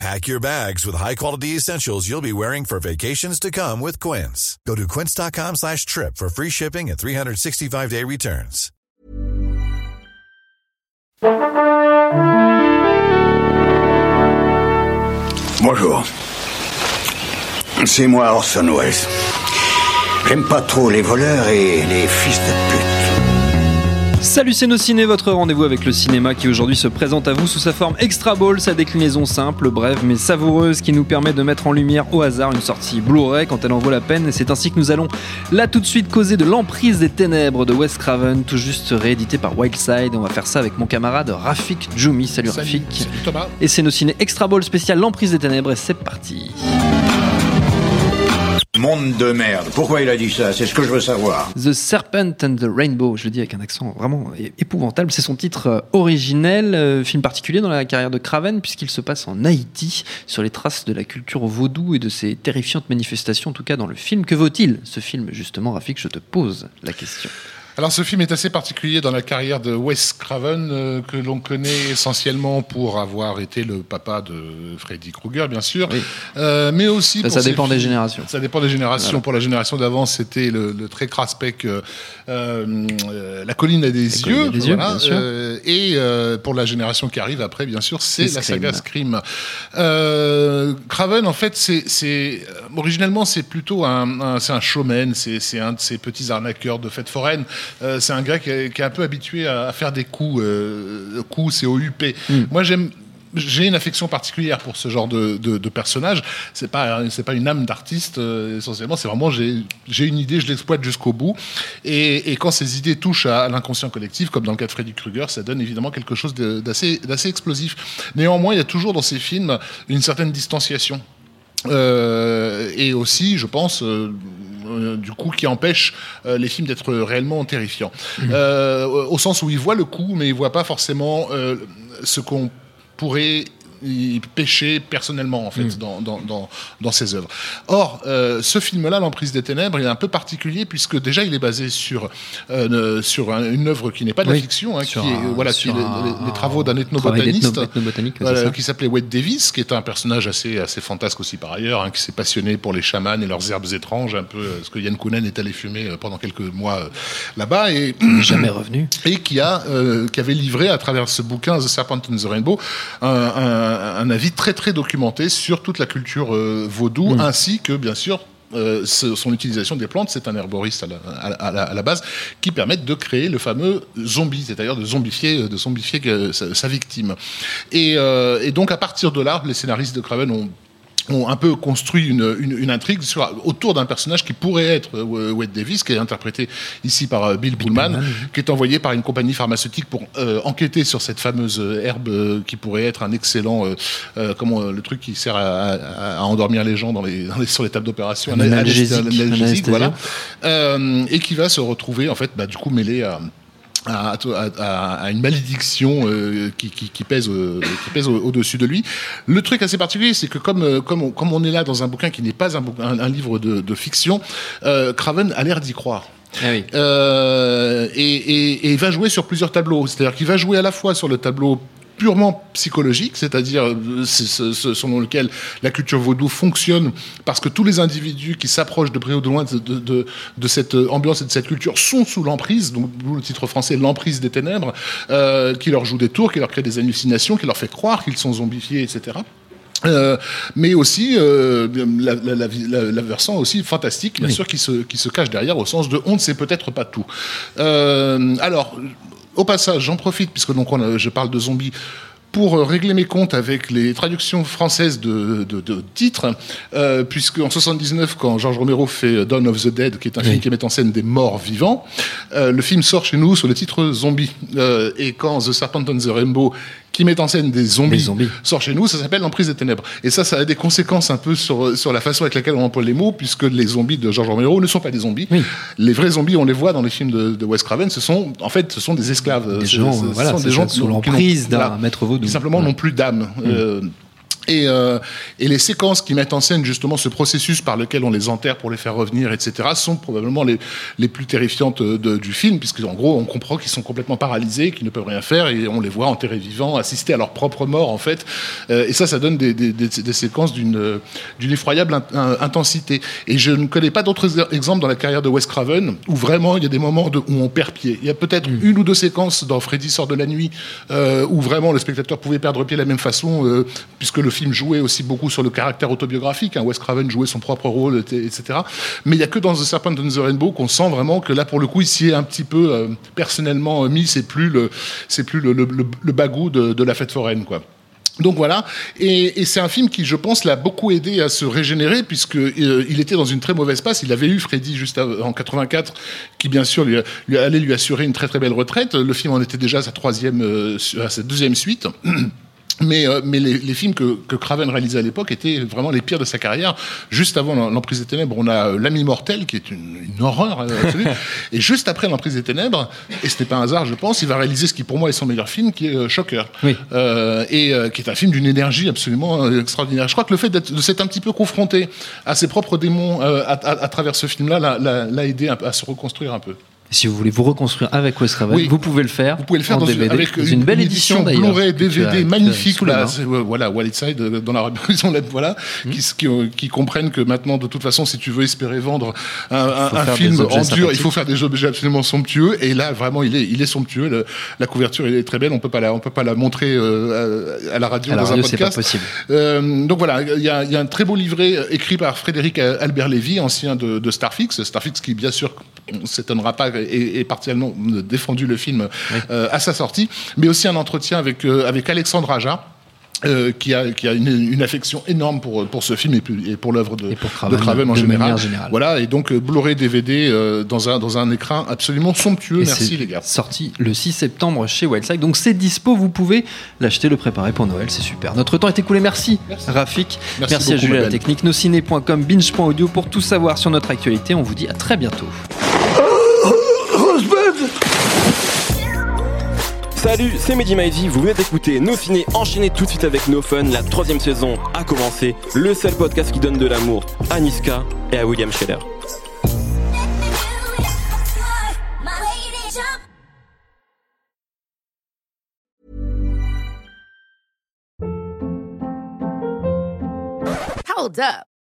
Pack your bags with high-quality essentials you'll be wearing for vacations to come with Quince. Go to quince.com slash trip for free shipping and 365-day returns. Bonjour. C'est moi Orson Welles. J'aime pas trop les voleurs et les fils de pute. Salut c'est nos ciné, votre rendez-vous avec le cinéma qui aujourd'hui se présente à vous sous sa forme extra ball, sa déclinaison simple, brève mais savoureuse qui nous permet de mettre en lumière au hasard une sortie Blu-ray quand elle en vaut la peine et c'est ainsi que nous allons là tout de suite causer de l'emprise des ténèbres de Wes Craven, tout juste réédité par Wildside. On va faire ça avec mon camarade Rafik Djoumi. Salut, Rafik. Salut Thomas. Et c'est nos ciné extra ball spécial l'emprise des ténèbres et c'est parti. Monde de merde. Pourquoi il a dit ça? C'est ce que je veux savoir. The Serpent and the Rainbow, je le dis avec un accent vraiment épouvantable, c'est son titre euh, originel, euh, film particulier dans la carrière de Craven puisqu'il se passe en Haïti, sur les traces de la culture vaudou et de ses terrifiantes manifestations, en tout cas dans le film. Que vaut-il ce film justement, Rafik? Je te pose la question. Alors ce film est assez particulier dans la carrière de Wes Craven, euh, que l'on connaît essentiellement pour avoir été le papa de Freddy Krueger, bien sûr, Oui. Euh, mais aussi Ça, pour ça dépend des générations. Ça dépend des générations. Voilà. Pour la génération d'avant, c'était le, le très craspec euh, euh, La colline a des La yeux. a des yeux, sûr. euh, et pour la génération qui arrive après, bien sûr, c'est la saga Scream. Craven, en fait, c'est, originellement c'est plutôt un, un- c'est un showman, c'est, un de ces petits arnaqueurs de fêtes foraines. Euh, c'est un gars qui est, qui est un peu habitué à, à faire des coups. Euh, coups, c'est au UP. Moi, j'aime. J'ai une affection particulière pour ce genre de, de, de personnage. C'est pas c'est pas une âme d'artiste euh, essentiellement. C'est vraiment j'ai une idée, je l'exploite jusqu'au bout. Et, et quand ces idées touchent à, à l'inconscient collectif, comme dans le cas de Freddy Krueger, ça donne évidemment quelque chose d'assez explosif. Néanmoins, il y a toujours dans ces films une certaine distanciation. Euh, et aussi, je pense, euh, euh, du coup, qui empêche les films d'être réellement terrifiants. Euh, au sens où ils voient le coup, mais ils voient pas forcément ce qu'on pourrait y pêcher personnellement en fait dans, dans, dans, dans ses œuvres. Or, euh, ce film-là, L'emprise des ténèbres, il est un peu particulier puisque déjà il est basé sur euh, sur un- une œuvre qui n'est pas de la Oui, fiction, hein, qui sur est un- voilà, qui les, un- les- les travaux d'un ethnobotaniste. qui s'appelait Wade Davis, qui est un personnage assez, assez fantasque aussi par ailleurs, hein, qui s'est passionné pour les chamans et leurs herbes étranges, un peu euh, ce que Yann Kounen est allé fumer pendant quelques mois là-bas, et, Jamais revenu. et qui, a, euh, qui avait livré à travers ce bouquin The Serpent and the Rainbow un, un- avis très très documenté sur toute la culture euh, vaudou, ainsi que bien sûr euh, son utilisation des plantes, c'est un herboriste à la, à la- à la- à la base, qui permettent de créer le fameux zombie, c'est-à-dire de zombifier, de zombifier euh, sa, sa victime. Et, euh, et donc à partir de là, les scénaristes de Craven ont ont un peu construit une, une, une intrigue sur, autour d'un personnage qui pourrait être euh, Wade Davis, qui est interprété ici par euh, Bill Pullman, qui est envoyé par une compagnie pharmaceutique pour euh, enquêter sur cette fameuse herbe qui pourrait être un excellent, euh, euh, comment le truc qui sert à, à- à endormir les gens dans les, dans les- sur les tables d'opération, Un analgésique, anesthésiant. voilà, et qui va se retrouver en fait, bah, du coup mêlé à à, à- à- une malédiction euh, qui, qui- qui pèse, euh, qui pèse au- au-dessus de lui. Le truc assez particulier, c'est que comme, euh, comme, on, comme on est là dans un bouquin qui n'est pas un, bouquin- un, un livre de, de fiction, euh, Craven a l'air d'y croire. Ah oui. Euh, et, et- et il va jouer sur plusieurs tableaux. C'est-à-dire qu'il va jouer à la fois sur le tableau purement psychologique, c'est-à-dire euh, selon lequel la culture vaudou fonctionne, parce que tous les individus qui s'approchent de près ou de loin de, de- de- de cette ambiance et de cette culture sont sous l'emprise, donc le titre français, l'emprise des ténèbres, euh, qui leur joue des tours, qui leur crée des hallucinations, qui leur fait croire qu'ils sont zombifiés, etc. Euh, mais aussi euh, la, la, la, la- la versant aussi fantastique, bien Oui. sûr, qui se, qui se cache derrière au sens de on ne sait peut-être pas tout. Euh, alors, au passage, j'en profite, puisque donc on a- je parle de zombies, pour euh, régler mes comptes avec les traductions françaises de, de, de titres, euh, puisque en 79, quand Georges Romero fait Dawn of the Dead, qui est un film qui met en scène des morts vivants, euh, le film sort chez nous sous le titre Zombie. Euh, et quand The Serpent and the Rainbow qui met en scène des zombies, sort chez nous, ça s'appelle l'emprise des ténèbres. Et ça, ça a des conséquences un peu sur, sur la façon avec laquelle on emploie les mots, puisque les zombies de George Romero ne sont pas des zombies. Oui. Les vrais zombies, on les voit dans les films de, de Wes Craven, ce sont, en fait, ce sont des esclaves. Des gens, ce- ce voilà, sont des gens sous l'emprise d'un maître vaudou. Qui simplement n'ont plus d'âme. Euh, et, euh, et les séquences qui mettent en scène justement ce processus par lequel on les enterre pour les faire revenir, etc., sont probablement les, les plus terrifiantes euh, de- du film, puisque en gros, on comprend qu'ils sont complètement paralysés, qu'ils ne peuvent rien faire, et on les voit enterrés vivants, assister à leur propre mort, en fait. Euh, et ça, ça donne des, des- des- des séquences d'une effroyable in- in- intensité. Et je ne connais pas d'autres ex- exemples dans la carrière de Wes Craven où vraiment il y a des moments de- où on perd pied. Il y a peut-être une ou deux séquences dans Freddy sort de la nuit euh, où vraiment le spectateur pouvait perdre pied de la même façon, puisque le film jouait aussi beaucoup sur le caractère autobiographique. Hein. Wes Craven jouait son propre rôle, et- etc. Mais il y a que dans The Serpent and the Rainbow qu'on sent vraiment que là, pour le coup, il s'y est un petit peu euh, personnellement euh, mis. C'est plus le, c'est plus le, le, le- le bagou de, la fête foraine, quoi. Donc voilà, et, c'est un film qui, je pense, l'a beaucoup aidé à se régénérer puisque euh, il était dans une très mauvaise passe. Il avait eu Freddy juste en 84, qui bien sûr allait lui assurer une très très belle retraite. Le film en était déjà sa troisième, à sa deuxième suite. Mais, euh, mais les, les films que, que Craven réalisait à l'époque étaient vraiment les pires de sa carrière. Juste avant l'Em- l'Emprise des Ténèbres, on a euh, L'Ami Mortel, qui est une, une horreur euh, absolue. et juste après l'Emprise des Ténèbres, et ce n'est pas un hasard, je pense, il va réaliser ce qui pour moi est son meilleur film, qui est Shocker. Oui. Euh, et euh, qui est un film d'une énergie absolument extraordinaire. Je crois que le fait de s'être un petit peu confronté à ses propres démons à, à- à travers ce film-là l'a- aidé à se reconstruire un peu. Si vous voulez vous reconstruire avec Wes Craven, Oui. vous pouvez le faire. Vous pouvez le faire en dans une, avec dans une, belle édition, d'ailleurs. Blu-ray, DVD as magnifique. Là, voilà, Wildside euh, dans la ont la- voilà, Mmh. qui, qui, qui comprennent que maintenant, de toute façon, si tu veux espérer vendre un, film en dur, il faut faire des objets absolument somptueux. Et là, vraiment, il est, il est somptueux. Le- la couverture, elle est très belle. On peut pas la, on peut pas la montrer euh, à, à la radio À la dans radio, un c'est pas podcast. possible. Euh, donc voilà, il y, a, il y a un très beau livret écrit par Frédéric Albert Lévy, ancien de, de Starfix. Starfix qui, bien sûr, on s'étonnera pas, est partiellement défendu le film euh, à sa sortie, mais aussi un entretien avec, euh, avec Alexandre Aja. euh, qui a, qui a une, une affection énorme pour, pour ce film et, et pour l'œuvre de, Et de Craven, en de général. Voilà, et donc Blu-ray DVD euh, dans, un, dans un écran absolument somptueux. Et Merci les gars. Sorti le 6 septembre chez Wildside. Donc c'est dispo, vous pouvez l'acheter, le préparer pour Noël, c'est super. Notre temps est écoulé, merci, Merci. Rafik. Merci à beaucoup, à la Mabel. technique, nosciné.com, binge.audio pour tout savoir sur notre actualité. On vous dit à très bientôt. Salut, c'est Mehdi vous venez d'écouter Nos Ciné enchaînez tout de suite avec No Fun, la troisième saison a commencé, le seul podcast qui donne de l'amour à Niska et à William Scheller. Hold up.